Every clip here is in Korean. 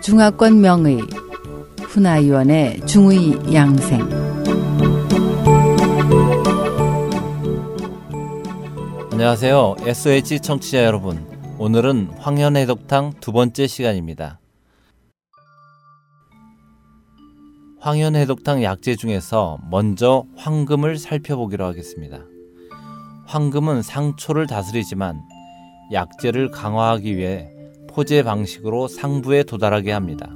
중화권 명의 훈아위원의 중의 양생 안녕하세요. SOH 청취자 여러분. 오늘은 황현해독탕 두 번째 시간입니다. 황현해독탕 약재 중에서 먼저 황금을 살펴보기로 하겠습니다. 황금은 상초를 다스리지만 약재를 강화하기 위해 포제 방식으로 상부에 도달하게 합니다.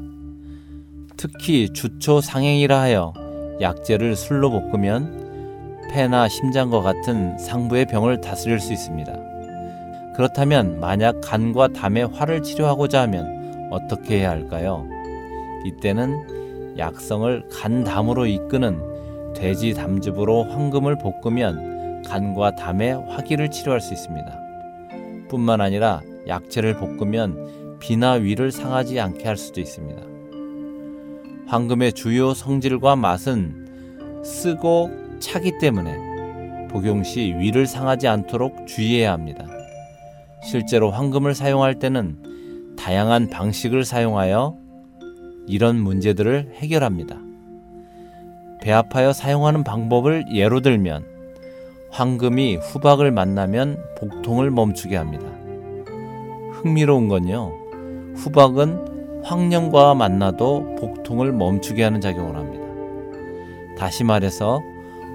특히 주초 상행이라 하여 약재를 술로 볶으면 폐나 심장과 같은 상부의 병을 다스릴 수 있습니다. 그렇다면 만약 간과 담의 화를 치료하고자 하면 어떻게 해야 할까요? 이때는 약성을 간담으로 이끄는 돼지 담즙으로 황금을 볶으면 간과 담의 화기를 치료할 수 있습니다. 뿐만 아니라 약재를 볶으면 비나 위를 상하지 않게 할 수도 있습니다. 황금의 주요 성질과 맛은 쓰고 차기 때문에 복용 시 위를 상하지 않도록 주의해야 합니다. 실제로 황금을 사용할 때는 다양한 방식을 사용하여 이런 문제들을 해결합니다. 배아파여 사용하는 방법을 예로 들면 황금이 후박을 만나면 복통을 멈추게 합니다. 흥미로운 건요. 후박은 황령과 만나도 복통을 멈추게 하는 작용을 합니다. 다시 말해서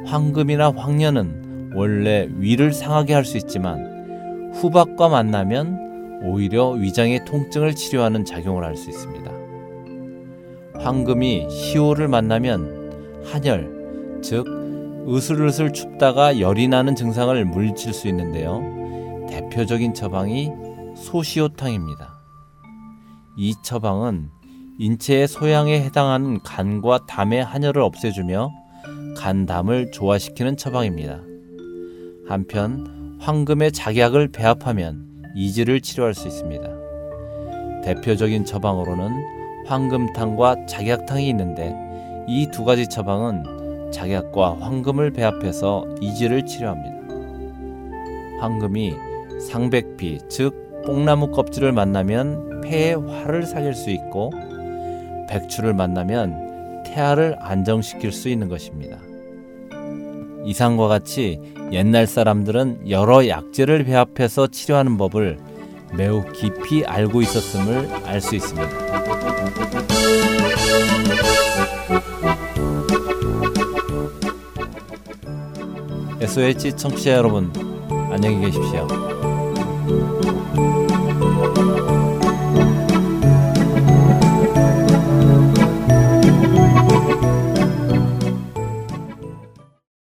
황금이나 황년은 원래 위를 상하게 할 수 있지만 후박과 만나면 오히려 위장의 통증을 치료하는 작용을 할 수 있습니다. 황금이 시오를 만나면 한열, 즉 으슬으슬 춥다가 열이 나는 증상을 물리칠 수 있는데요. 대표적인 처방이 소시오탕입니다. 이 처방은 인체의 소양에 해당하는 간과 담의 한열을 없애주며 간담을 조화시키는 처방입니다. 한편 황금의 작약을 배합하면 이지를 치료할 수 있습니다. 대표적인 처방으로는 황금탕과 작약탕이 있는데 이 두 가지 처방은 작약과 황금을 배합해서 이지를 치료합니다. 황금이 상백피, 즉 뽕나무 껍질을 만나면 폐의 화를 살릴 수 있고 백추를 만나면 태아를 안정시킬 수 있는 것입니다. 이상과 같이 옛날 사람들은 여러 약재를 배합해서 치료하는 법을 매우 깊이 알고 있었음을 알 수 있습니다. SOH 청취자 여러분, 안녕히 계십시오.